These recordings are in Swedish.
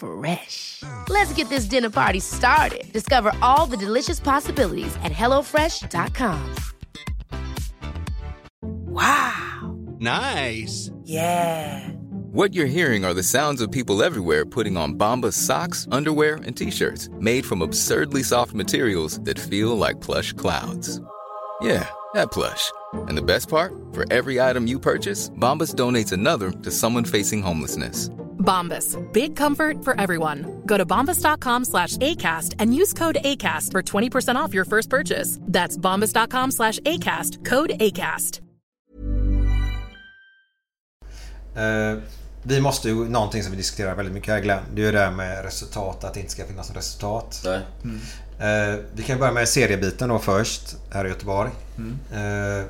Fresh. Let's get this dinner party started. Discover all the delicious possibilities at hellofresh.com. Wow. Nice. Yeah. What you're hearing are the sounds of people everywhere putting on Bombas socks, underwear, and t-shirts made from absurdly soft materials that feel like plush clouds. Yeah, that plush. And the best part? For every item you purchase, Bombas donates another to someone facing homelessness. Bombas. Big comfort for everyone. Go to bombas.com slash ACAST and use code ACAST for 20% off your first purchase. That's bombas.com slash ACAST. Code ACAST. Eh, vi måste ju, någonting som vi diskuterar väldigt mycket här Glenn, det är ju det här med resultat, att det inte ska finnas något resultat. Nej. Eh, vi kan börja med seriebiten då först, här i Göteborg. Eh,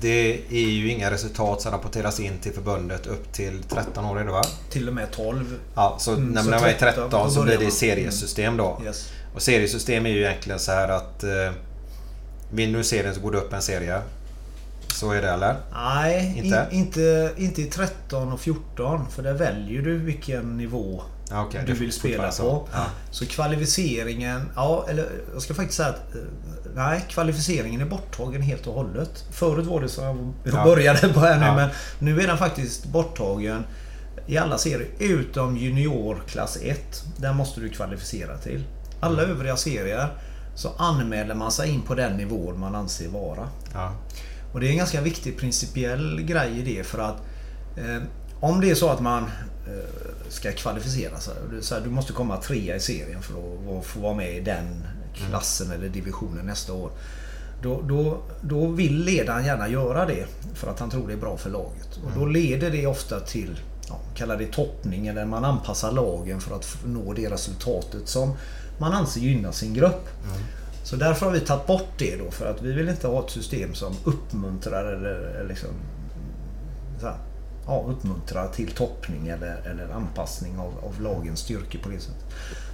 det är ju inga resultat som rapporteras in till förbundet upp till 13 år är det va? Till och med 12. Ja, så Mm, när så man är 13 13 så då blir det seriesystem då. Yes. Och seriesystem är ju egentligen så här att eh, vinner du serien så går du upp en serie. Så är det eller? Nej, Inte? inte? In, inte, inte i 13 och 14. För där väljer du vilken nivå Okej, du vill spela på. så. Ja. Så kvalificeringen, ja eller jag ska faktiskt säga att Nej, kvalificeringen är borttagen helt och hållet. Förut var det så jag Ja. började på här nu Ja. men nu är den faktiskt borttagen i alla serier utom junior klass 1. Den måste du kvalificera till. Alla Mm. övriga serier så anmäler man sig in på den nivån man anser vara. Ja. Och det är en ganska viktig principiell grej i det för att eh, om det är så att man eh, ska kvalificera sig. du måste komma trea i serien för att få vara med i den klassen eller divisionen nästa år. Då, då, då vill ledaren gärna göra det för att han tror det är bra för laget. Och då leder det ofta till, ja, kalla det toppning eller man anpassar lagen för att nå det resultatet som man anser gynnar sin grupp. Så därför har vi tagit bort det då för att vi vill inte ha ett system som uppmuntrar eller, eller liksom, så här, ja, uppmuntrar till toppning eller, eller anpassning av, av lagens styrkor på det sättet.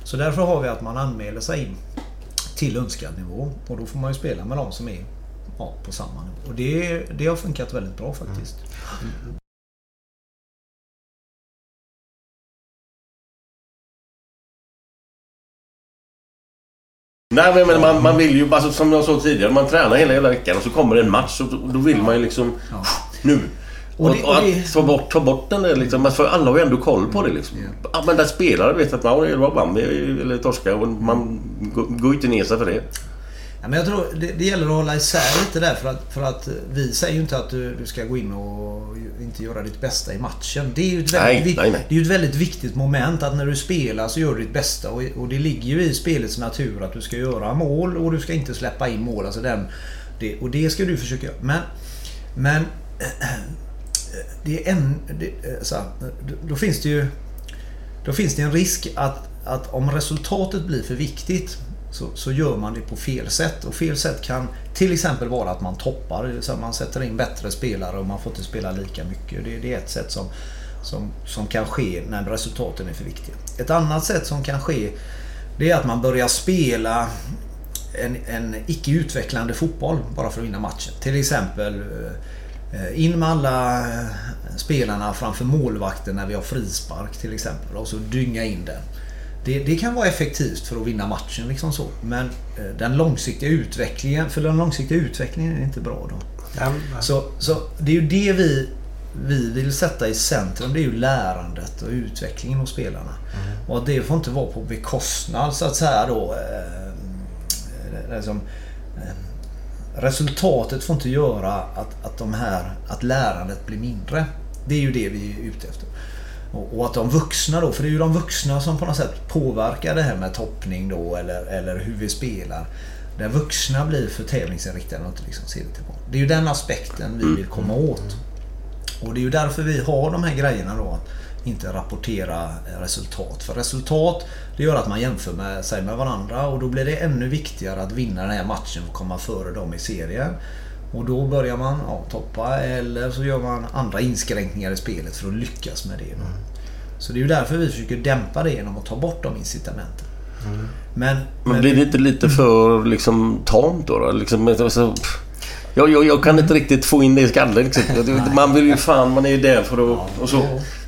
Så därför har vi att man anmäler sig in till önskad nivå och då får man ju spela med de som är ja, på samma nivå. Och det, det har funkat väldigt bra faktiskt. Nej men, man, man vill ju, alltså, som jag sa tidigare, man tränar hela, hela veckan och så kommer det en match och då, vill man ju liksom... Nu! Och Och, det- och och att det- ta bort, ta bort den där liksom, för alla har ju ändå koll på det liksom. Ja, men där spelare vet att ja, det var vann eller torska och man går- ju inte ner sig för det. Ja, men jag tror det, det gäller att hålla isär lite där för att, för att vi säger ju inte att du, du ska gå in och inte göra ditt bästa i matchen. Det är ju ett väldigt, Nej, nej, nej. Det är ett väldigt viktigt moment att när du spelar så gör du ditt bästa och, och det ligger ju i spelets natur att du ska göra mål och du ska inte släppa in mål. Alltså den, det, och det ska du försöka göra. Men, men det är en... Det, eh, så här, då, finns det ju... Då finns det en risk att, att om resultatet blir för viktigt så, så gör man det på fel sätt. Och fel sätt kan till exempel vara att man toppar. så man sätter in bättre spelare och man får inte spela lika mycket. Det, det är ett sätt som, som, som kan ske när resultaten är för viktiga. Ett annat sätt som kan ske det är att man börjar spela en, en icke utvecklande fotboll bara för att vinna matchen. Till exempel eh, in med alla eh, spelarna framför målvakten när vi har frispark till exempel och så dynga in den. Det, det kan vara effektivt för att vinna matchen liksom så. Men eh, den långsiktiga utvecklingen, för den långsiktiga utvecklingen är inte bra då. Så, så det är ju det vi, vi vill sätta i centrum. Det är ju lärandet och utvecklingen hos spelarna. Och det får inte vara på bekostnad så att säga då. Eh, liksom, eh, resultatet får inte göra att, att, de här, att lärandet blir mindre. Det är ju det vi är ute efter. Och, och att de vuxna då, för det är ju de vuxna som på något sätt påverkar det här med toppning då eller, eller hur vi spelar. Där vuxna blir för tävlingsinriktade och inte liksom ser det till barn. Det är ju den aspekten vi vill komma åt. Och det är ju därför vi har de här grejerna då. Att inte rapportera resultat. För resultat det gör att man jämför med sig med varandra och då blir det ännu viktigare att vinna den här matchen och komma före dem i serien. Och då börjar man ja, toppa eller så gör man andra inskränkningar i spelet för att lyckas med det. Då. Så det är ju därför vi försöker dämpa det genom att ta bort de incitamenten. Mm. Men, Men blir det inte lite för liksom tamt då? då? Liksom, alltså, jag, jag, jag kan inte riktigt få in det i skallen. Liksom. Man vill ju fan, man är ju där för att... Och så,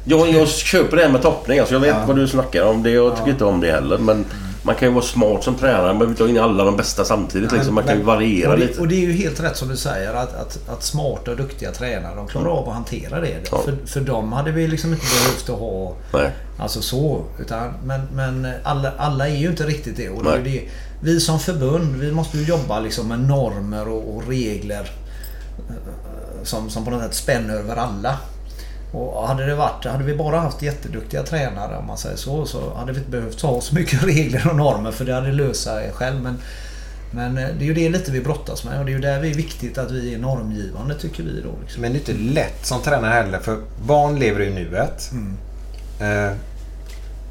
jag, jag köper det här med toppning. Alltså, jag vet vad du snackar om. Det, jag tycker inte om det heller. Men man kan ju vara smart som tränare. Man behöver inte ha in alla de bästa samtidigt. Liksom. Man kan ju variera och det, lite. Och det är ju helt rätt som du säger att, att, att smarta och duktiga tränare de klarar av att hantera det. Ja. För, för dem hade vi liksom inte behövt att ha Nej. Alltså så. Utan, men men alla, alla är ju inte riktigt det. Och det, det. Vi som förbund vi måste ju jobba liksom med normer och, och regler eh, som, som på något sätt spänner över alla. Och hade det varit, hade vi bara haft jätteduktiga tränare om man säger så, så hade vi inte behövt ha så mycket regler och normer för det hade löst sig själv. Men, men eh, det är ju det lite vi brottas med och det är ju där det är viktigt att vi är normgivande tycker vi då. Liksom. Men det är inte lätt som tränare heller för barn lever i nuet. Eh,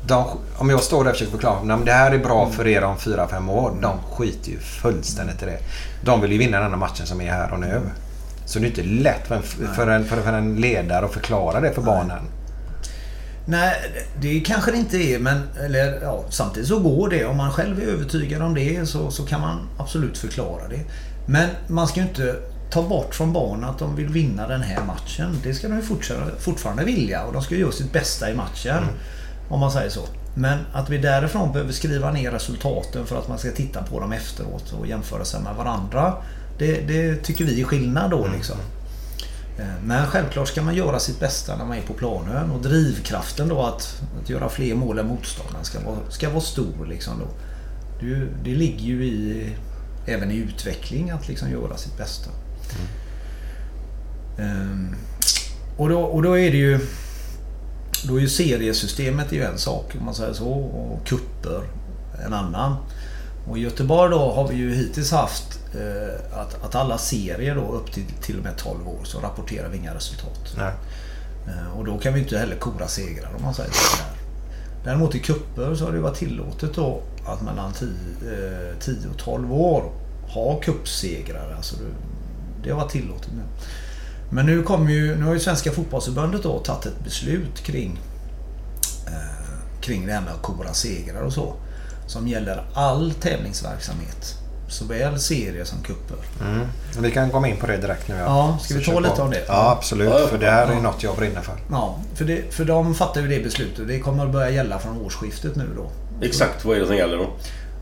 de, om jag står där och försöker förklara att det här är bra för er om 4-5 år. De skiter ju fullständigt i det. De vill ju vinna den här matchen som är här och nu. Så det är inte lätt för en, för en, för en ledare att förklara det för barnen. Nej, det kanske det inte är men eller, ja, samtidigt så går det. Om man själv är övertygad om det så, så kan man absolut förklara det. Men man ska ju inte ta bort från barnen att de vill vinna den här matchen. Det ska de ju fortfarande, fortfarande vilja och de ska göra sitt bästa i matchen. Om man säger så. Men att vi därifrån behöver skriva ner resultaten för att man ska titta på dem efteråt och jämföra sig med varandra. Det, det tycker vi är skillnad då liksom. Eh, Men självklart ska man göra sitt bästa när man är på planen och drivkraften då att, att göra fler mål än motståndaren ska vara, ska vara stor. Liksom då. Det, det ligger ju i, även i utveckling att liksom göra sitt bästa. Ehm, och, då, och då är det ju då är ju seriesystemet är ju en sak om man säger så och kupper en annan. Och i Göteborg då har vi ju hittills haft eh, att, att alla serier då upp till till och med 12 år så rapporterar vi inga resultat. Nej. Eh, Och då kan vi inte heller kora segrar om man säger så där. Däremot i kupper så har det varit tillåtet då att mellan 10, eh, 10 och 12 år ha cupsegrar. Alltså det, det har varit tillåtet nu. Men nu, kommer ju, nu har ju Svenska fotbollsförbundet då tagit ett beslut kring, eh, kring det här med att kora segrar och så. Som gäller all tävlingsverksamhet. Såväl serier som kupper. Mm. Vi kan komma in på det direkt nu. Ja, ska vi ta lite på. om det? Ja, absolut. Ja. För det här är Ja. något jag brinner för. Ja, för, det, för de fattar ju det beslutet. Det kommer att börja gälla från årsskiftet nu då. Exakt vad är det som gäller då?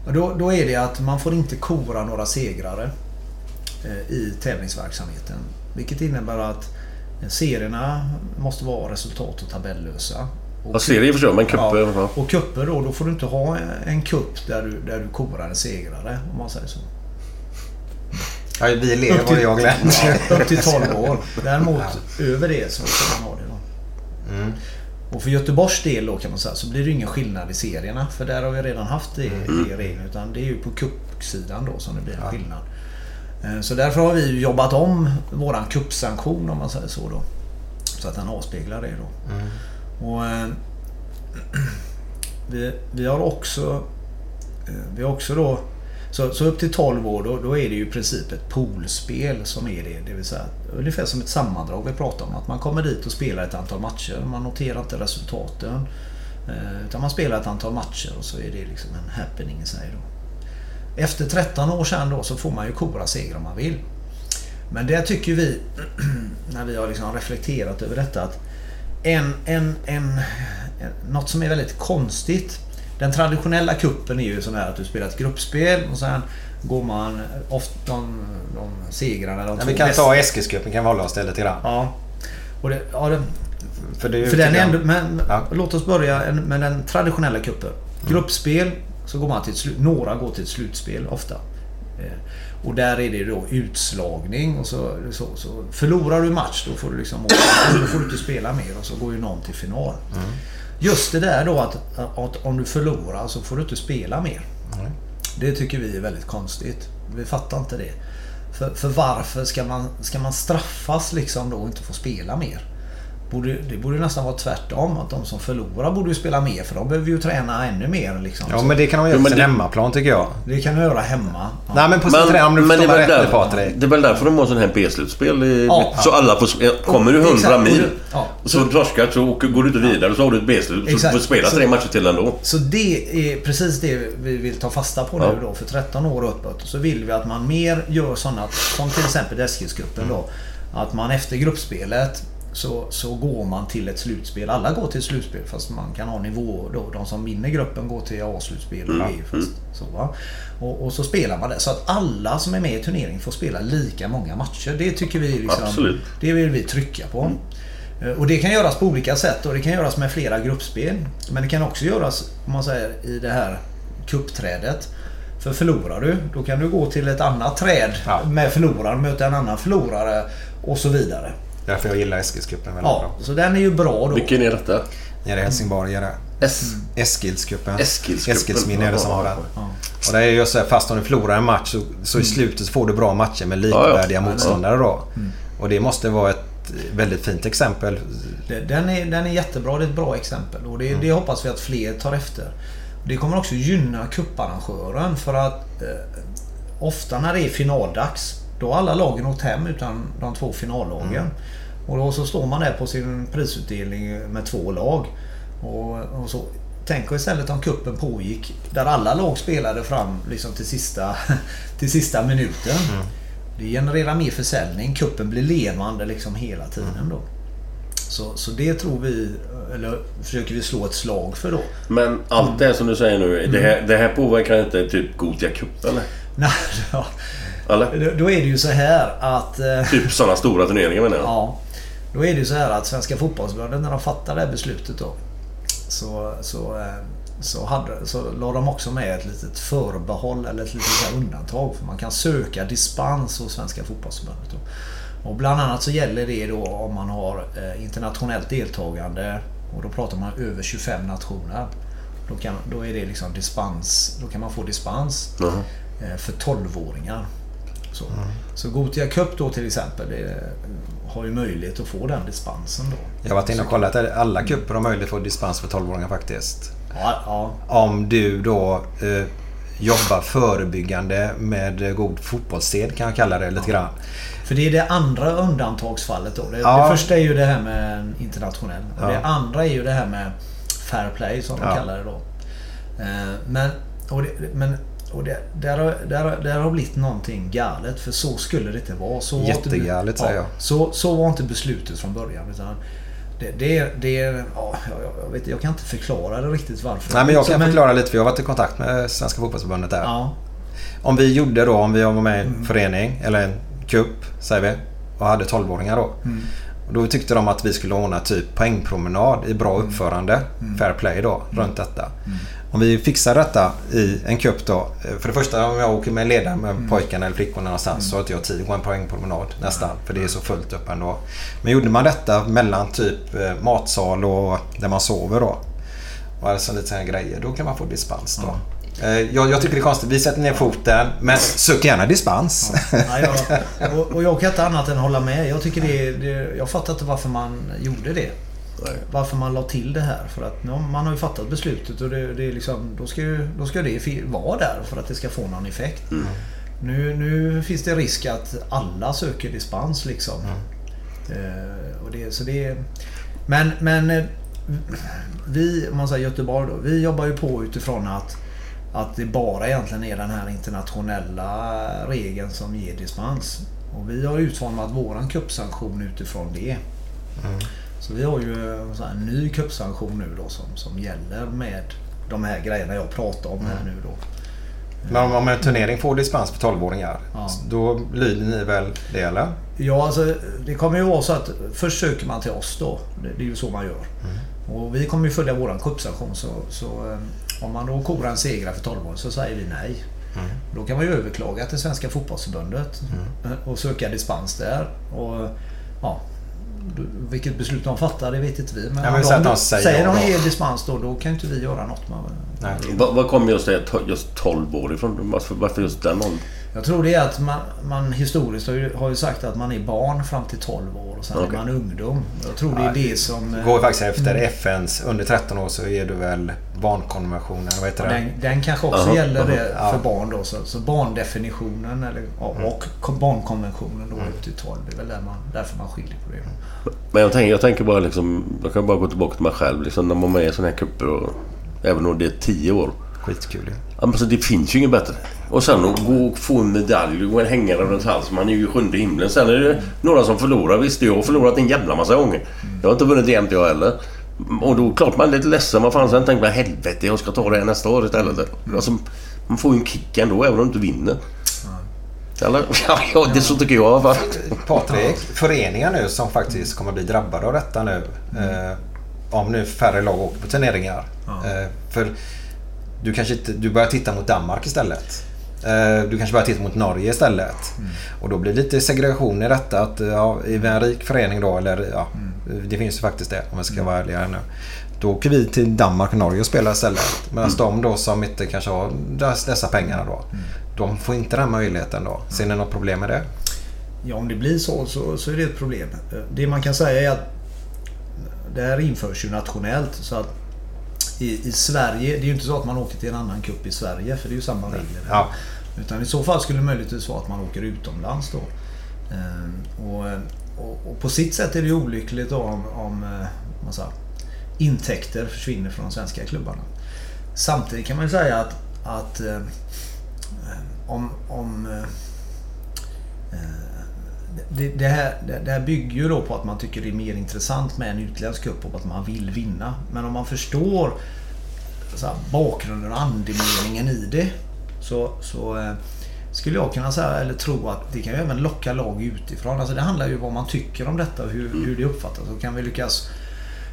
Och då, då är det att man får inte kora några segrare eh, i tävlingsverksamheten. Vilket innebär att serierna måste vara resultat och tabellösa. Och Ja, serier förstår men kupper... Ja, Ja. och kupper då, då får du inte ha en kupp där du, där du korar en segrare om man säger så. Ja, vi lever och jag glömt. Ja, upp till 12 år. Däremot över det så ska man ha det då. Mm. Och för Göteborgs del då kan man säga så blir det ingen skillnad i serierna. För där har vi redan haft det, Mm. det regeln. Utan det är ju på cupsidan då som det blir en skillnad. Eh, Så därför har vi jobbat om våran cupsanktion om man säger så då. Så att den avspeglar det då. Mm. Och eh, vi, vi har också eh, Vi har också då så, så upp till 12 år då, då är det ju i princip ett poolspel som är det. Det vill säga ungefär som ett sammandrag vi pratar om. Att man kommer dit och spelar ett antal matcher. Man noterar inte resultaten. Eh, utan man spelar ett antal matcher och så är det liksom en happening i sig då. Efter 13 år sedan då så får man ju kora seger om man vill. Men det tycker vi, när vi har liksom reflekterat över detta, att en, en, en, en, något som är väldigt konstigt. Den traditionella kuppen är ju sån här att du spelar ett gruppspel och sen går man ofta de, de segrarna. De Ja, vi kan bästa- ta Eskilscupen, kan vi hålla oss till lite grann. Ja. Och det, ja, det, För, det är för den är ändå, men, Ja. Låt oss börja med den traditionella kuppen. Gruppspel, så går man till ett några går till ett slutspel ofta. Och där är det då utslagning och så, så, så förlorar du match då får du liksom. Då får du inte spela mer och så går ju någon till final. Just det där då att, att om du förlorar så får du inte spela mer. Det tycker vi är väldigt konstigt. Vi fattar inte det. För, för varför ska man, ska man straffas liksom då och inte få spela mer? Borde, det borde nästan vara tvärtom. Att de som förlorar borde ju spela mer för de behöver ju träna ännu mer. Liksom. Ja men det kan de göra på men sin det- hemmaplan tycker jag. det kan du göra hemma. Ja. Nej men på sin träning om du men det är rätt är där, Patrik. det är väl därför de har sån här B-slutspel. Ja. Så alla får... Kommer du 100 Exakt. mil så torskar så går du inte vidare och så har du ett B-slut. Så du får spela Så- tre matcher till ändå. Så det är precis det vi vill ta fasta på nu Ja. då. För 13 år och uppåt så vill vi att man mer gör sådana som till exempel Eskilscupen då. Att man efter gruppspelet så, så går man till ett slutspel. Alla går till slutspel fast man kan ha nivå då. De som vinner gruppen går till A-slutspel och B. Fast, så, va? Och, och så spelar man det. Så att alla som är med i turneringen får spela lika många matcher. Det tycker vi liksom, Absolut. Det vill vi trycka på. Eh, Och det kan göras på olika sätt och det kan göras med flera gruppspel. Men det kan också göras, om man säger, i det här kuppträdet. För förlorar du, då kan du gå till ett annat träd Ja. med förlorare, möta en annan förlorare och så vidare. Därför jag gillar Eskilscupen väldigt Ja, bra. så den är ju bra då. Vilken är detta? Nere i Helsingborg är det. Eskilscupen. Eskilsminne är det som har den. Ja. Och det är ju så här, fast om du förlorar en match så, så i slutet får du bra matcher med likvärdiga Ja, ja. motståndare då. Och det måste vara ett väldigt fint exempel. Den är, den är jättebra, det är ett bra exempel och det, det hoppas vi att fler tar efter. Det kommer också gynna kupparrangören för att eh, ofta när det är finaldags då har alla lagen åkt hem utan de två finallagen. Och då så står man där på sin prisutdelning med två lag. Och, och så Tänk istället om kuppen pågick där alla lag spelade fram liksom till sista, till sista minuten. Det genererar mer försäljning. Kuppen blir levande liksom hela tiden då. Så, så det tror vi, eller försöker vi slå ett slag för då. Men allt det som du säger nu, det, här, det här påverkar inte typ Gothia Cup eller? Nej, ja. Eller? Då- Då är det ju så här att... eh, Typ sådana stora turneringar menar jag. Ja. Då är det ju så här att Svenska fotbollsförbundet när de fattade det här beslutet då. Så, så, eh, så, hade, så la de också med ett litet förbehåll eller ett litet undantag. För man kan söka dispens hos Svenska fotbollsförbundet. Då. Och bland annat så gäller det då om man har eh, internationellt deltagande. Och då pratar man över 25 nationer. Då, kan, då är det liksom dispens. Då kan man få dispens eh, för 12-åringar. Så, så Gothia Cup då till exempel det, har ju möjlighet att få den dispensen då. Jag har varit inne och kollat. att Alla cuper har möjlighet att få dispens för 12-åringar faktiskt. Ja, ja, Om du då eh, jobbar förebyggande med god fotbollssed kan jag kalla det lite grann. För det är det andra undantagsfallet då. Det, Ja. det första är ju det här med internationell. Ja. Det andra är ju det här med fair play som de Ja. kallar det då. Eh, Men, det, men och det, där, har, där, har- där har blivit någonting galet. För så skulle det inte vara. Så var inte- Jättegalet, säger jag. Så, så var inte beslutet från början. Utan det, det, det, ja, jag, vet, jag kan inte förklara det riktigt varför. Nej men jag kan förklara lite för jag har varit i kontakt med Svenska fotbollsförbundet där. Ja, Om vi gjorde då, om vi var med i en förening eller en cup säger vi och hade 12-åringar då. Och då tyckte de att vi skulle ordna typ poängpromenad i bra uppförande, fair play då, runt detta. Om vi fixar detta i en cup då. eh, För det första om jag åker med en ledare med pojkarna eller flickorna någonstans så har inte jag tid att gå en poängpromenad nästan. För det är så fullt upp ändå. Men gjorde man detta mellan typ eh, matsal och där man sover då. Och alltså lite sådana grejer. Då kan man få dispens då. Eh, Jag, jag tycker det är konstigt. Vi sätter ner foten. Men sök gärna dispens. Ja, jag, och, och jag kan inte annat än hålla med. Jag tycker det, det Jag fattar inte varför man gjorde det. Varför man la till det här. För att nu, man har ju fattat beslutet och det, det är liksom, då, ska ju, då ska det vara där för att det ska få någon effekt. Nu, nu finns det risk att alla söker dispens liksom. Eh, och det, så det, men, men eh, vi, om man säger Göteborg då, vi jobbar ju på utifrån att att det bara egentligen är den här internationella regeln som ger dispens. Och vi har utformat våran kuppsanktion utifrån det. Så vi har ju en sån här ny kuppsanktion nu då som, som gäller med de här grejerna jag pratar om här nu då. Men om- en turnering får dispens för 12-åringar. Ja. Då lyder ni väl det eller? Ja, alltså det kommer ju vara så att först söker man till oss då. Det, det är ju så man gör. Och vi kommer ju följa våran kuppsanktion så, så eh, om man då korar en segrare för 12 år så säger vi nej. Då kan man ju överklaga till Svenska fotbollsförbundet eh, och söka dispens där. Och, ja, vilket beslut de fattar det vet inte vi. Men, Ja, men om så att de, de säger säger de då. ger dispens då, då kan ju inte vi göra något. med Nej. Vad vad kom just det just 12 år ifrån? Varför, varför just den åldern? Jag tror det är att man, man historiskt har ju, har ju sagt att man är barn fram till 12 år och sen Okej. är man ungdom. Jag tror det är det som... eh, Går faktiskt efter FNs, under 13 år så är du väl barnkonventionen, vad heter Den, det? den kanske också Aha, gäller det Ja. för barn då. Så, så barndefinitionen eller, och, och barnkonventionen då upp till 12. Det är väl där man, därför man skiljer på det. Men jag tänker, jag tänker bara liksom... Jag kan bara gå tillbaka till mig själv. Liksom, när man var med i sådana här kupper och... Även om det är 10 år. Skitkul ju. Ja, Alltså, det finns ju inget bättre. Och sen att gå och få en medalj och en hängare runt halsen. Man är ju i sjunde himlen. Sen är det några som förlorar. Visst, jag har förlorat en jävla massa gånger. Jag har inte vunnit jämt jag heller. Och då klart man är lite ledsen. Vad fan, sen tänker man helvete jag ska ta det här nästa år istället. Alltså, man får ju en kick ändå även om du inte vinner. Eller? Ja, ja, det så tycker jag i alla fall. Patrik, föreningar nu som faktiskt kommer bli drabbade av detta nu. Eh, om nu färre lag åker på turneringar. Eh, för du kanske inte, du börjar titta mot Danmark istället. Eh, du kanske börjar titta mot Norge istället. Och då blir det lite segregation i detta. Att, eh, ja, är vi en rik förening då, eller ja, det finns ju faktiskt det om jag ska vara ärlig här nu. Då åker vi till Danmark och Norge och spelar istället. Medan de då som inte kanske har dess- dessa pengarna då. De får inte den möjligheten då. Ser ni något problem med det? Ja, om det blir så, så så är det ett problem. Eh, Det man kan säga är att det här införs ju nationellt. Så att i, i Sverige, det är ju inte så att man åker till en annan cup i Sverige för det är ju samma regler. Ja. Utan i så fall skulle det möjligtvis vara att man åker utomlands då. Eh, Och, och, och på sitt sätt är det ju olyckligt då om, om eh, man säger, intäkter försvinner från de svenska klubbarna. Samtidigt kan man ju säga att, att eh, om, om eh, det, det, här, det, här bygger ju då på att man tycker det är mer intressant med en utländsk cup och att man vill vinna. Men om man förstår så här, bakgrunden och andemeningen i det så, så eh, skulle jag kunna säga, eller tro att det kan ju även locka lag utifrån. Alltså det handlar ju om vad man tycker om detta och hur, hur det uppfattas. Och kan vi lyckas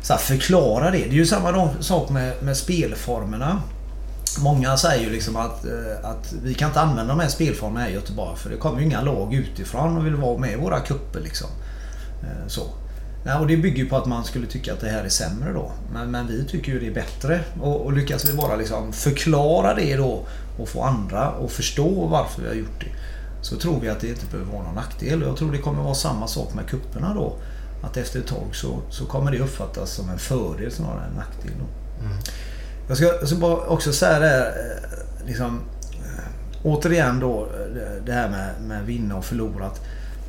så här, förklara det. Det är ju samma sak med, med spelformerna. Många säger ju liksom att, eh, att vi kan inte använda de här spelformerna i Göteborg för det kommer ju inga lag utifrån och vill vara med i våra kupper liksom. Eh, så. Ja, och det bygger ju på att man skulle tycka att det här är sämre då. Men, men vi tycker ju det är bättre. Och, och lyckas vi bara liksom förklara det då och få andra att förstå varför vi har gjort det. Så tror vi att det inte behöver vara någon nackdel. Jag tror det kommer vara samma sak med kupperna då. Att efter ett tag så, så kommer det uppfattas som en fördel snarare än en nackdel. Då. Mm. Jag ska, jag ska bara också säga det här, eh, liksom, eh, återigen då eh, det här med, med vinna och förlora.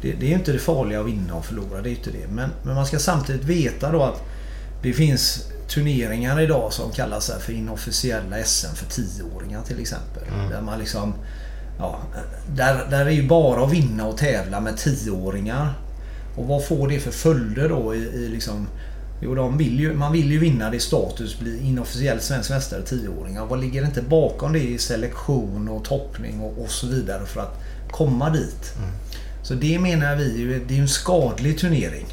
Det, det är ju inte det farliga att vinna och förlora, det är inte det. Men, men man ska samtidigt veta då att det finns turneringar idag som kallas för inofficiella SM för 10-åringar till exempel. Där man liksom... Ja, där, där är ju bara att vinna och tävla med 10-åringar. Och vad får det för följder då i, i liksom... Jo, de vill ju, man vill ju vinna det status, bli inofficiell svensk mästare 10-åringar. Vad ligger inte bakom det i selektion och toppning och, och så vidare för att komma dit? Så det menar vi ju, det är ju en skadlig turnering.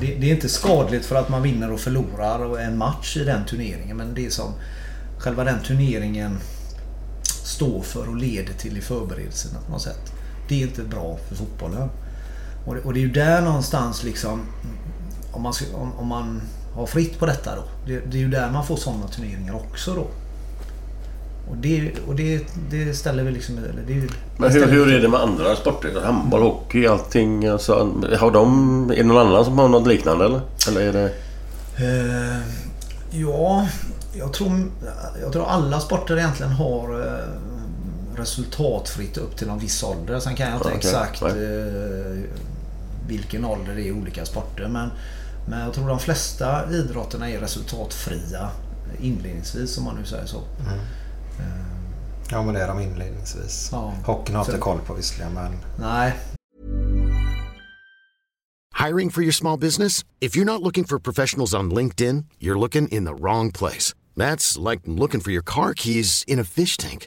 Det, det är inte skadligt för att man vinner och förlorar en match i den turneringen. Men det som själva den turneringen står för och leder till i förberedelserna på något sätt. Det är inte bra för fotbollen. Och det, och det är ju där någonstans liksom om man, om, om man har fritt på detta då. Det, det är ju där man får sådana turneringar också då. Och det, och det, det ställer vi liksom... Det, ju- Men hur, hur är det med andra sporter? Handboll, hockey, allting. Alltså, har de, är det någon annan som har något liknande eller? Eller är det... Eh, ja, jag tror, jag tror alla sporter egentligen har eh, resultatfritt upp till en viss ålder. Sen kan jag inte Okej, exakt eh, vilken ålder det är i olika sporter. Men, men jag tror de flesta idrotterna är resultatfria inledningsvis om man nu säger så. Ja, men det är de inledningsvis. Ja. Hockeyn har jag Så- inte koll på visserligen, men... Nej, Hiring for your small business? If you're not looking for professionals on LinkedIn, you're looking in the wrong place. That's like looking for your car keys in a fish tank.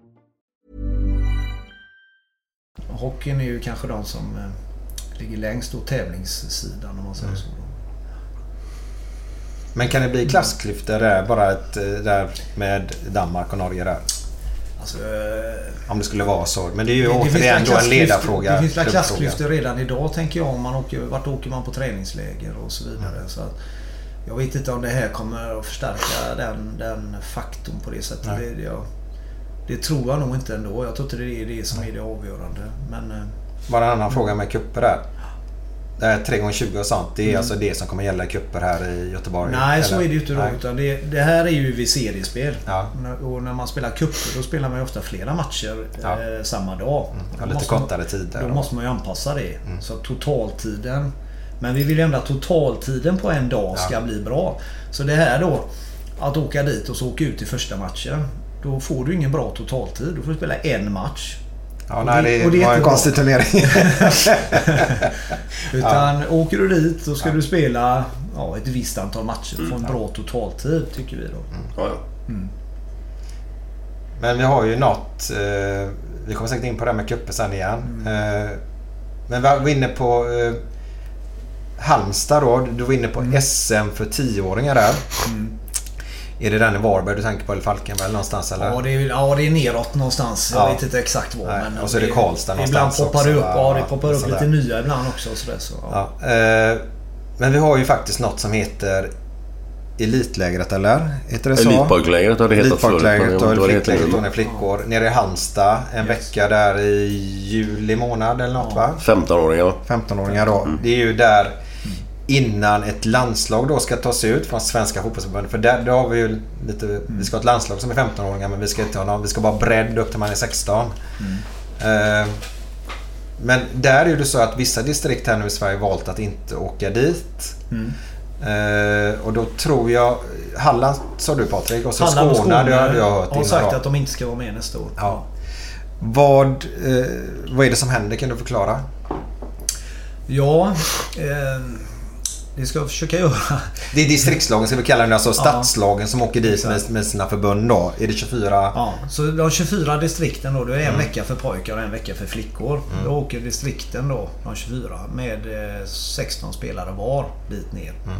Hockeyn är ju kanske de som eh, ligger längst åt tävlingssidan om man säger så. Men kan det bli klassklyftor där, bara ett, eh, där med Danmark och Norge där? Alltså, eh, Om det skulle vara så. Men det är ju det- återigen då en ledarfråga. Det finns väl klassklyftor redan idag tänker jag. Om man åker, vart åker man på träningsläger och så vidare. Mm. Så att, jag vet inte om det här kommer att förstärka den, den faktorn på det sättet. Det, jag, det tror jag nog inte ändå. Jag tror inte det är det som är det avgörande. Men eh, Bara en annan fråga med kupper där. Det här 3x20 och sånt. Det är alltså det som kommer gälla i kupper här i Göteborg? Mm. nej, så eller? är det ju inte då. Utan det, det här är ju vid seriespel. Ja. Och när man spelar kupper då spelar man ju ofta flera matcher Ja. eh, samma dag. Då lite kortare tider. Då då. måste man ju anpassa det. Så att totaltiden. Men vi vill ju ändå att totaltiden på en dag ska Ja. bli bra. Så det här då. Att åka dit och så åka ut i första matchen. Då får du ingen bra totaltid. Då får du spela en match. Ja, Och nej, det- det, och det är var en konstig turnering. Utan åker du dit så ska du spela ja, ett visst antal matcher. Få en bra totaltid tycker vi då. Ja, ja. Men vi har ju något. Eh, vi kommer säkert in på det här med cuper sen igen. Mm. Eh, men vi var inne på eh, Halmstad då. Du var inne på Mm. SM för 10-åringar där. Är det den i Varberg du tänker på eller Falkenberg eller någonstans eller? Ja det, är, ja, det är neråt någonstans. Jag Ja. vet inte exakt var. Nej, Men och så är det Karlstad Ibland någonstans poppar också, det upp, ja, det poppar upp lite nya ibland också. och Sådär, så, ja. Ja, eh, men vi har ju faktiskt något som heter Elitlägret eller? Heter det så? Elitpojklägret har det hetat förut. vet och det flicklägret och flickor. Nere i Halmstad en vecka där i juli månad eller något va? 15-åringar. 15-åringar då. Det är ju där innan ett landslag då ska tas ut från Svenska fotbollsförbundet. För där, då har vi ju lite... Vi ska ha ett landslag som är 15-åringar men vi ska inte ha någon... Vi ska bara bredd upp till man är 16. Eh, men där är det så att vissa distrikt här nu i Sverige valt att inte åka dit. Eh, och då tror jag... Halland sa du Patrik och så Halland och Skåne, det hade jag hört har sagt då. att de inte ska vara med nästa år. Ja. Vad, eh, vad är det som händer? Kan du förklara? Ja, eh, det ska jag försöka göra. Det är distriktslagen, ska vi kalla det, alltså stadslagen som åker dit med, med sina förbund då. Är det 24? Ja, så de 24 distrikten då, det är en Mm. vecka för pojkar och en vecka för flickor. Då åker distrikten då, de 24, med eh, 16 spelare var dit ner. Mm.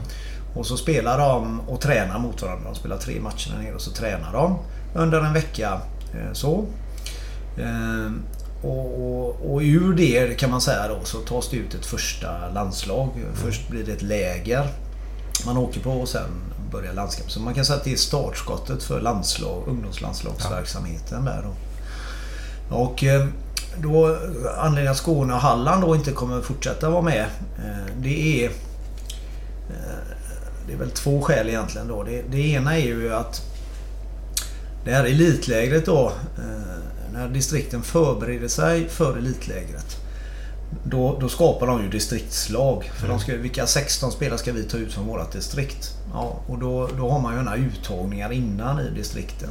Och så spelar de och tränar mot varandra. De spelar tre matcher nere och så tränar de under en vecka. eh, Så. Och, och, och ur det kan man säga då så tas det ut ett första landslag. Först blir det ett läger man åker på och sen börjar landskap. Så man kan säga att det är startskottet för landslag, ungdomslandslagsverksamheten där då. Och eh, då anledningen att Skåne och Halland då inte kommer fortsätta vara med. eh, Det är eh, Det är väl två skäl egentligen då. Det, det ena är ju att det här elitlägret då när distrikten förbereder sig för elitlägret då, då skapar de ju distriktslag. För de ska, vilka 16 spelare ska vi ta ut från vårt distrikt? Ja, och då, då har man ju gärna uttagningar innan i distrikten.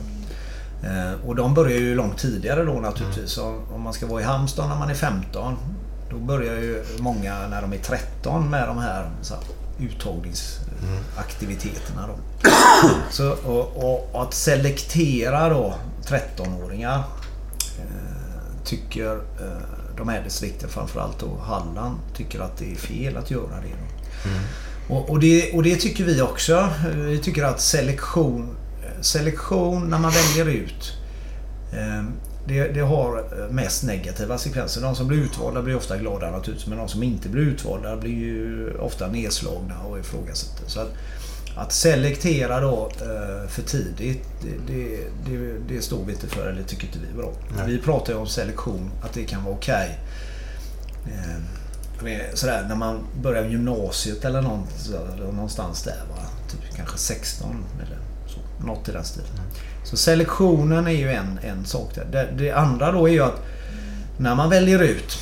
Eh, och de börjar ju långt tidigare då naturligtvis. Om, om man ska vara i Halmstad när man är 15 då börjar ju många när de är 13 med de här, så här uttagningsaktiviteterna. Då. Så, och, och, att selektera då 13-åringar eh, tycker eh, de här distrikten, framförallt då Halland, tycker att det är fel att göra det. Då. Och, och, det, och det tycker vi också. Vi tycker att selektion, selektion när man väljer ut eh, det, det, har mest negativa sekvenser. De som blir utvalda blir ofta glada naturligtvis. Men de som inte blir utvalda blir ju ofta nedslagna och ifrågasatta. Så att, att selektera då eh, för tidigt, det, det, det, det, står vi inte för eller tycker inte vi är bra. Nej. Vi pratar ju om selektion, att det kan vara okej. Okay. Eh, sådär när man börjar gymnasiet eller någonstans där. Va? Typ kanske 16 eller så. Något i den stilen. Mm. Så selektionen är ju en, en sak där. Det, det, andra då är ju att när man väljer ut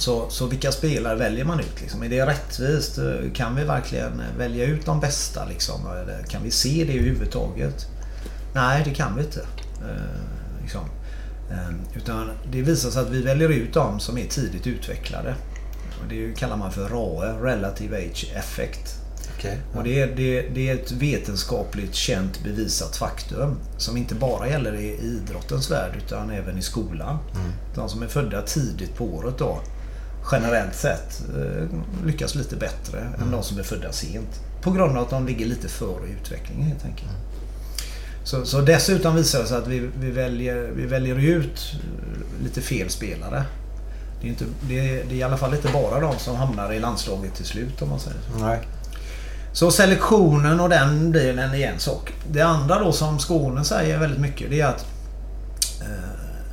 så, så vilka spelare väljer man ut? Liksom? Är det rättvist? Kan vi verkligen välja ut de bästa? Liksom? Kan vi se det överhuvudtaget? Nej, det kan vi inte. Eh, liksom. eh, utan det visar sig att vi väljer ut de som är tidigt utvecklade. Och det kallar man för RAE, Relative Age Effect. Okay. Och det är, det, det, är ett vetenskapligt känt bevisat faktum. Som inte bara gäller i idrottens värld utan även i skolan. Mm. De som är födda tidigt på året då generellt sett eh, lyckas lite bättre mm. än de som är födda sent. På grund av att de ligger lite före i utvecklingen helt enkelt. Mm. Så, så, dessutom visar det sig att vi, vi, väljer, vi väljer ut lite fel spelare. Det är, inte, det, är, det är i alla fall inte bara de som hamnar i landslaget till slut om man säger så. Nej. Så selektionen och den delen är en sak. Det andra då som Skåne säger väldigt mycket det är att eh,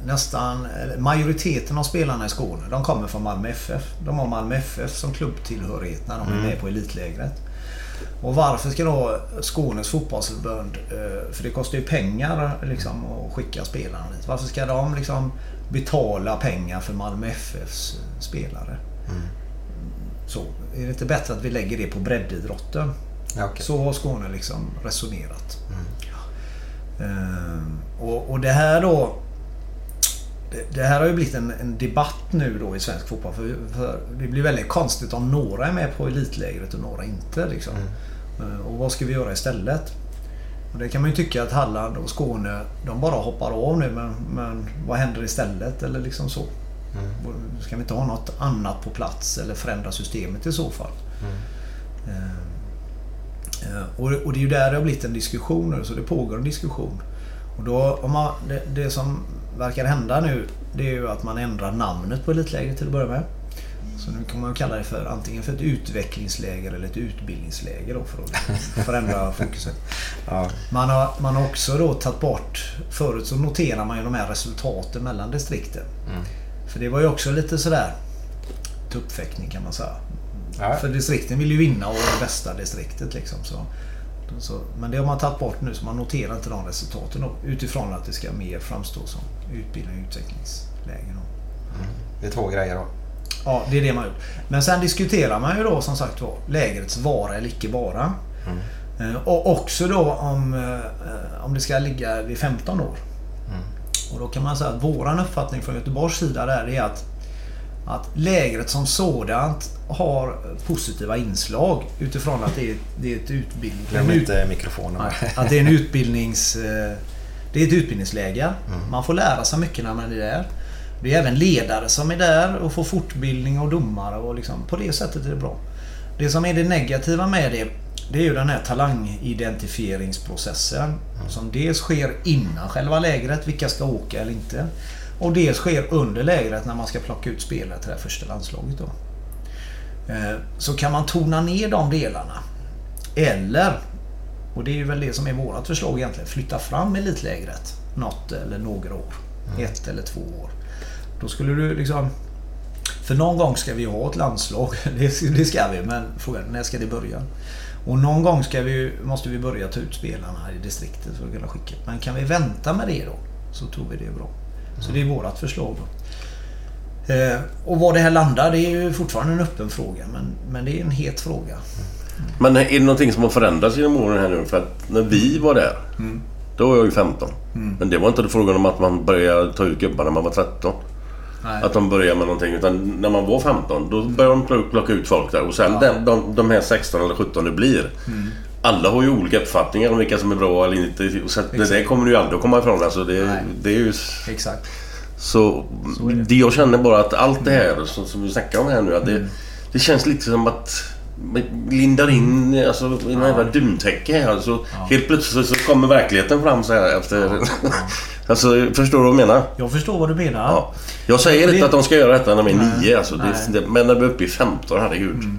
nästan majoriteten av spelarna i Skåne de kommer från Malmö FF. De har Malmö FF som klubbtillhörighet när de är med mm. på elitlägret. Och varför ska då Skånes fotbollsförbund, eh, för det kostar ju pengar liksom att skicka spelarna dit. Varför ska de liksom betala pengar för Malmö FFs spelare? Mm. Så, är det inte bättre att vi lägger det på breddidrotten? Ja, okay. Så har Skåne liksom resonerat. Mm. Ehm, och, och, det här då det, det, här har ju blivit en, en, debatt nu då i svensk fotboll. För, för, det blir väldigt konstigt om några är med på elitlägret och några inte. Liksom. Mm. Ehm, och vad ska vi göra istället? Och det kan man ju tycka att Halland och Skåne de bara hoppar av nu men, men vad händer istället? Eller liksom så. Mm. Ska vi inte ha något annat på plats eller förändra systemet i så fall? Mm. Uh, och, och, det är ju där det har blivit en diskussion nu, så det pågår en diskussion. Och då, om man, det, det, som verkar hända nu det är ju att man ändrar namnet på elitlägret till att börja med. Så nu kan man kalla det för antingen för ett utvecklingsläger eller ett utbildningsläger då för att förändra fokuset. Ja. Man, har, man har också då tagit bort... Förut så noterar man ju de här resultaten mellan distrikten. Mm. För det var ju också lite sådär tuppfäktning kan man säga. Ja. För distrikten vill ju vinna och vara bästa distriktet liksom. Så, så, men det har man tagit bort nu så man noterar inte de resultaten då, utifrån att det ska mer framstå som utbildning och utvecklingsläge. Mm. Det är två grejer då. Ja, det är det man gjort. Men sen diskuterar man ju då som sagt var lägrets vara eller icke vara. Mm. Eh, och också då om, eh, om det ska ligga vid 15 år. Och då kan man säga att våran uppfattning från Göteborgs sida där är att, att lägret som sådant har positiva inslag utifrån att det är, det är ett utbildning... Glöm inte mikrofonen. att det är en utbildnings... Eh, det är ett utbildningsläge. Mm. Man får lära sig mycket när man är där. Det är även ledare som är där och får fortbildning och domare och liksom, på det sättet är det bra. Det som är det negativa med det det är ju den här talangidentifieringsprocessen. Mm. Som dels sker innan själva lägret, vilka ska åka eller inte. Och dels sker under lägret när man ska plocka ut spelare till det första landslaget. Då. Eh, så kan man tona ner de delarna. Eller, och det är väl det som är vårt förslag egentligen, flytta fram elitlägret något eller några år. Mm. Ett eller två år. Då skulle du liksom... För någon gång ska vi ha ett landslag. Det ska vi, men frågan när ska det börja? Och någon gång ska vi, måste vi börja ta ut spelarna i distriktet för att kunna skicka. Men kan vi vänta med det då så tror vi det är bra. Så det är vårt förslag. Eh, och var det här landar det är ju fortfarande en öppen fråga men, men det är en het fråga. Mm. Men är det någonting som har förändrats genom åren här nu? För att när vi var där, mm. då var jag ju 15. Mm. Men det var inte frågan om att man började ta ut gubbar när man var 13. Nej. Att de börjar med någonting. Utan när man var 15 då började de plocka ut folk där. Och sen ja. den, de, de här 16 eller 17 det blir. Alla har ju olika uppfattningar om vilka som är bra eller inte. Så det där kommer du ju aldrig att komma ifrån. Alltså det, det är ju... Exakt. Så, det. jag känner bara att allt det här som, som vi snackar om här nu. Att det, mm. det känns lite som att man lindar in alltså, i någon jävla duntäcke här. Alltså, ja. Helt plötsligt så kommer verkligheten fram så här efter... Ja. alltså, förstår du vad jag menar? Jag förstår vad du menar. Ja. Jag säger inte att de ska göra detta när de är nio. Alltså, det, men när de är uppe i 15, herregud. Mm.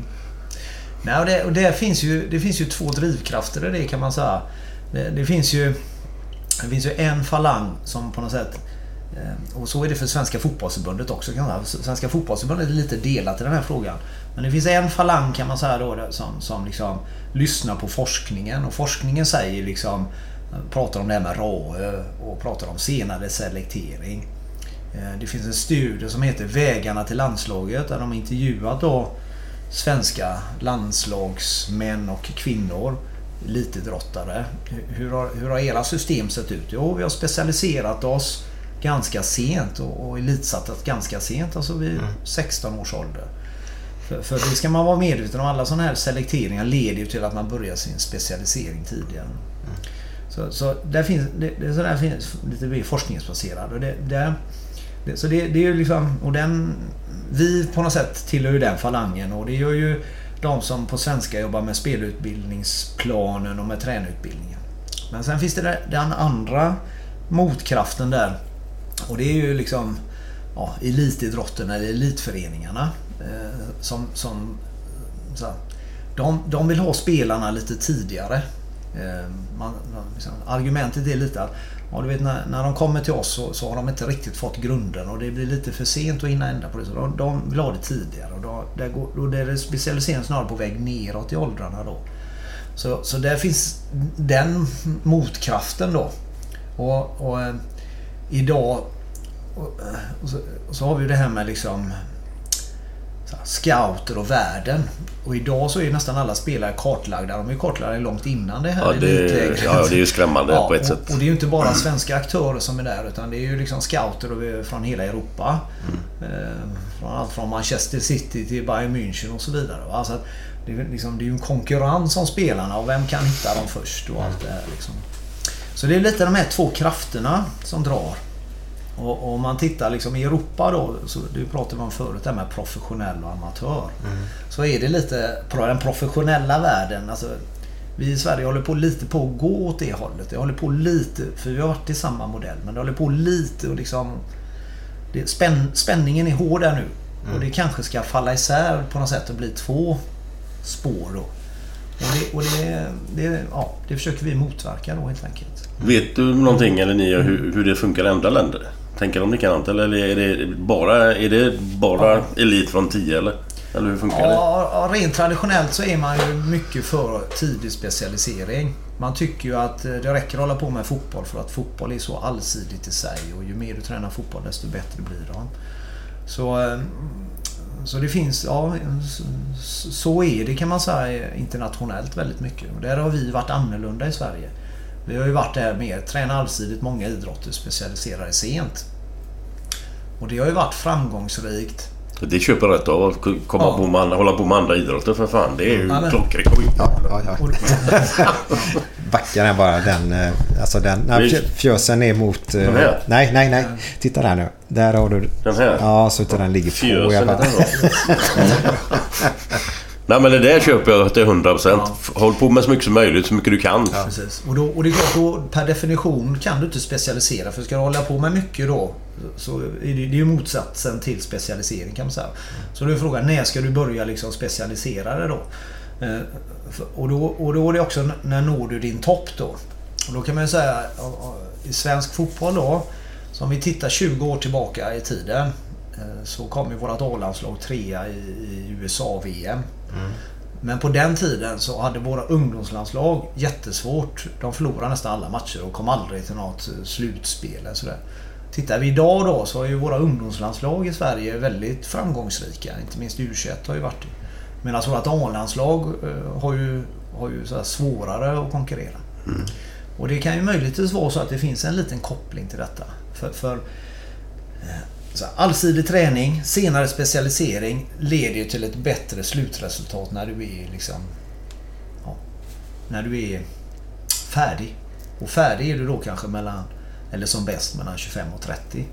Nej, och det, och det, finns ju, det finns ju två drivkrafter i det kan man säga. Det, det, finns ju, det finns ju en falang som på något sätt eh, och så är det för Svenska fotbollsförbundet också. Kan man säga. Svenska fotbollsförbundet är lite delat i den här frågan. Men det finns en falang kan man säga då som, som liksom lyssnar på forskningen och forskningen säger liksom pratar om det här med RAE och pratar om senare selektering. Eh, det finns en studie som heter Vägarna till landslaget där de intervjuat då svenska landslagsmän och kvinnor, elitidrottare. Hur har, hur har era system sett ut? Jo, vi har specialiserat oss ganska sent och, och elitsattat ganska sent, alltså vid mm. 16 års ålder. För, för det ska man vara medveten om. Alla sådana här selekteringar leder ju till att man börjar sin specialisering tidigare. Mm. Så, så där finns, det, det, så där finns lite mer forskningsbaserat. Och det, det, det, så det, det är ju liksom, och den, vi på något sätt tillhör ju den falangen och det gör ju de som på svenska jobbar med spelutbildningsplanen och med tränarutbildningen. Men sen finns det den andra motkraften där. Och det är ju liksom ja, elitidrotten eller elitföreningarna. Eh, som, som eh, så här, de, de vill ha spelarna lite tidigare. Eh, man, liksom, argumentet är lite att Ja, du vet när, när de kommer till oss så, så har de inte riktigt fått grunden och det blir lite för sent att hinna ändra på det. Så de, de vill ha det tidigare och då, där, går, då är specialiseringen snarare på väg neråt i åldrarna då. Så, så där finns den motkraften då. Och, och eh, idag och, och, så, och så har vi det här med liksom scouter och världen. Och idag så är nästan alla spelare kartlagda. De är kartlagda långt innan det här ja, det, ja, det är ju skrämmande ja, på ett och, sätt. Och det är ju inte bara svenska aktörer som är där utan det är ju liksom scouter från hela Europa. Mm. Eh, från allt från Manchester City till Bayern München och så vidare. Alltså det, är liksom, det är ju en konkurrens om spelarna och vem kan hitta dem först och allt det här. Liksom. Så det är lite de här två krafterna som drar. Och om man tittar liksom i Europa då, så du pratade om förut det här med professionell och amatör. Mm. Så är det lite den professionella världen. Alltså, vi i Sverige håller på lite på att gå åt det hållet. Det håller på lite, för vi har varit i samma modell, men det håller på lite och liksom... Det, spänn, spänningen är hård där nu. Mm. Och det kanske ska falla isär på något sätt och bli två spår då. Och det, och det, det, ja, det försöker vi motverka då helt enkelt. Vet du någonting eller ni hur, hur det funkar i andra länder? Tänker de likadant eller är det bara, är det bara ja. elit från 10 eller? Eller hur funkar ja, det? Ja, rent traditionellt så är man ju mycket för tidig specialisering. Man tycker ju att eh, det räcker att hålla på med fotboll för att fotboll är så allsidigt i sig och ju mer du tränar fotboll desto bättre blir de. Så, eh, så det finns, ja, så är det kan man säga internationellt väldigt mycket. Och där har vi varit annorlunda i Sverige. Vi har ju varit där mer, träna allsidigt, många idrotter specialiserade sent. Och det har ju varit framgångsrikt. Det köper rätt av att komma ja. på med, hålla på med andra idrotter för fan. Det är ju ja, klockrent. Ja, ja, ja. Backar den bara den... Eh, alltså den... Nej, fjösen är mot... Den här? Eh, nej, nej, nej. Titta där nu. Där har du... Den här? Ja, så utan den ligger fjösen på. Jag bara... Nej men det där köper jag till 100%. Ja. Håll på med så mycket som möjligt, så mycket du kan. Ja, precis. Och, då, och det är klart, då, per definition kan du inte specialisera. För ska du hålla på med mycket då så är det, det är ju motsatsen till specialisering kan man säga. Så då är frågan, när ska du börja liksom specialisera dig då? Eh, och, då? och då är det också, när når du din topp då? Och då kan man ju säga, i svensk fotboll då, så om vi tittar 20 år tillbaka i tiden eh, så kom ju vårt A-landslag trea i, i USA-VM. Mm. Men på den tiden så hade våra ungdomslandslag jättesvårt. De förlorade nästan alla matcher och kom aldrig till något slutspel. Eller sådär. Tittar vi idag då så är ju våra ungdomslandslag i Sverige väldigt framgångsrika. Inte minst U21 har ju varit det. Medan vårt A-landslag eh, har ju, har ju så svårare att konkurrera. Mm. Och det kan ju möjligtvis vara så att det finns en liten koppling till detta. För, för eh, så allsidig träning, senare specialisering leder ju till ett bättre slutresultat när du är liksom... Ja, när du är färdig. Och färdig är du då kanske mellan, eller som bäst mellan 25 och 30.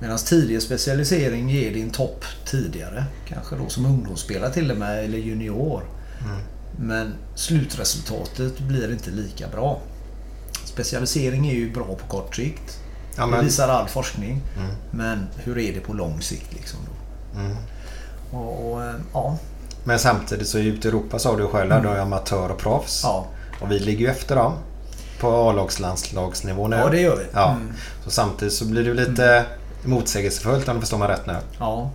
Medan tidig specialisering ger din topp tidigare. Kanske då som ungdomsspelare till och med, eller junior. Men slutresultatet blir inte lika bra. Specialisering är ju bra på kort sikt. Ja, Det men- visar all forskning. Men hur är det på lång sikt liksom då? Och, och, eh, ja. Men samtidigt så ute i Europa sa du själv där, då är amatör och proffs. Ja. Och vi ligger ju efter dem. På A-lags-landslagsnivå nu. Ja, det gör vi. Ja. Mm. Så samtidigt så blir det ju lite motsägelsefullt om du förstår mig rätt nu. Ja.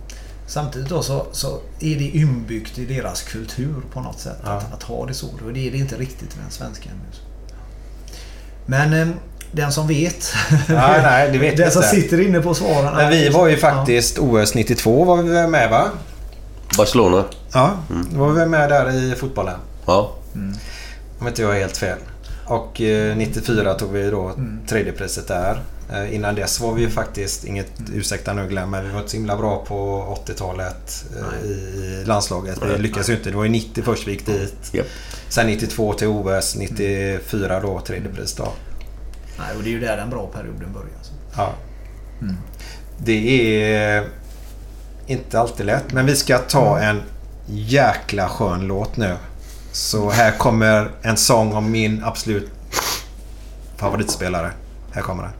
Samtidigt då så, så är det inbyggt i deras kultur på något sätt. Att, att ha det så. Och det är det inte riktigt i den svenska. Men eh, den som vet. Nej, nej, det vet Den som inte. sitter inne på svaren. Men vi var ju faktiskt OS 92 var vi med va? Barcelona. Ja, då var vi med där i fotbollen. Ja. Om inte jag är helt fel. Och eh, 94 tog vi då tredjepriset där. Eh, innan dess var vi ju faktiskt, inget ursäkta nu Glenn, men vi var inte så himla bra på 80-talet eh, i, landslaget. Vi lyckades ju inte. Det var ju 90 först vi gick dit. Japp. Sen 92 till OS, 94 då tredjepris då. Nej, och det är ju där den bra perioden börjar. Så. Ja. Det är inte alltid lätt, men vi ska ta en jäkla skön låt nu. Så här kommer en sång om min absolut favoritspelare. Här kommer den.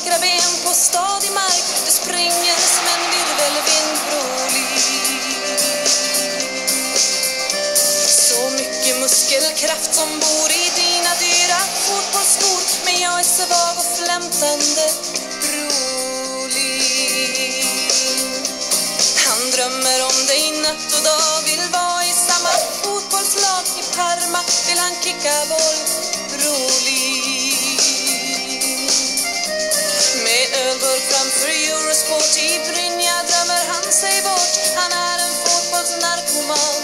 Vackra ben på stadig mark Du springer som en virvelvind, Brolin så mycket muskelkraft som bor i dina dyra fotbollsskor Men jag är svag och flämtande Brolin Han drömmer om dig natt och dag Vill vara i samma fotbollslag. I Parma vill han kicka boll Brolin med framför Eurosport. I Brynja drömmer han sig bort. Han är en fotbollsnarkoman.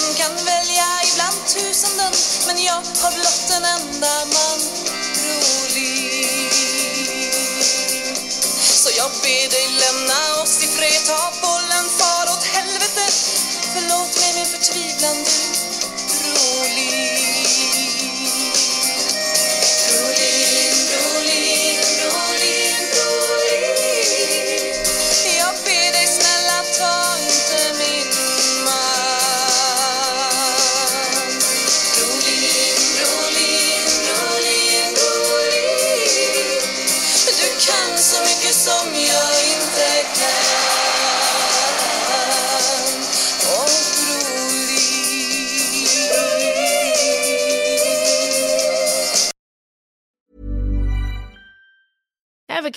Många kan välja? Ibland tusenden Men jag har blott en enda man. Brolin Så jag ber dig lämna oss i fred. Ta bollen, far.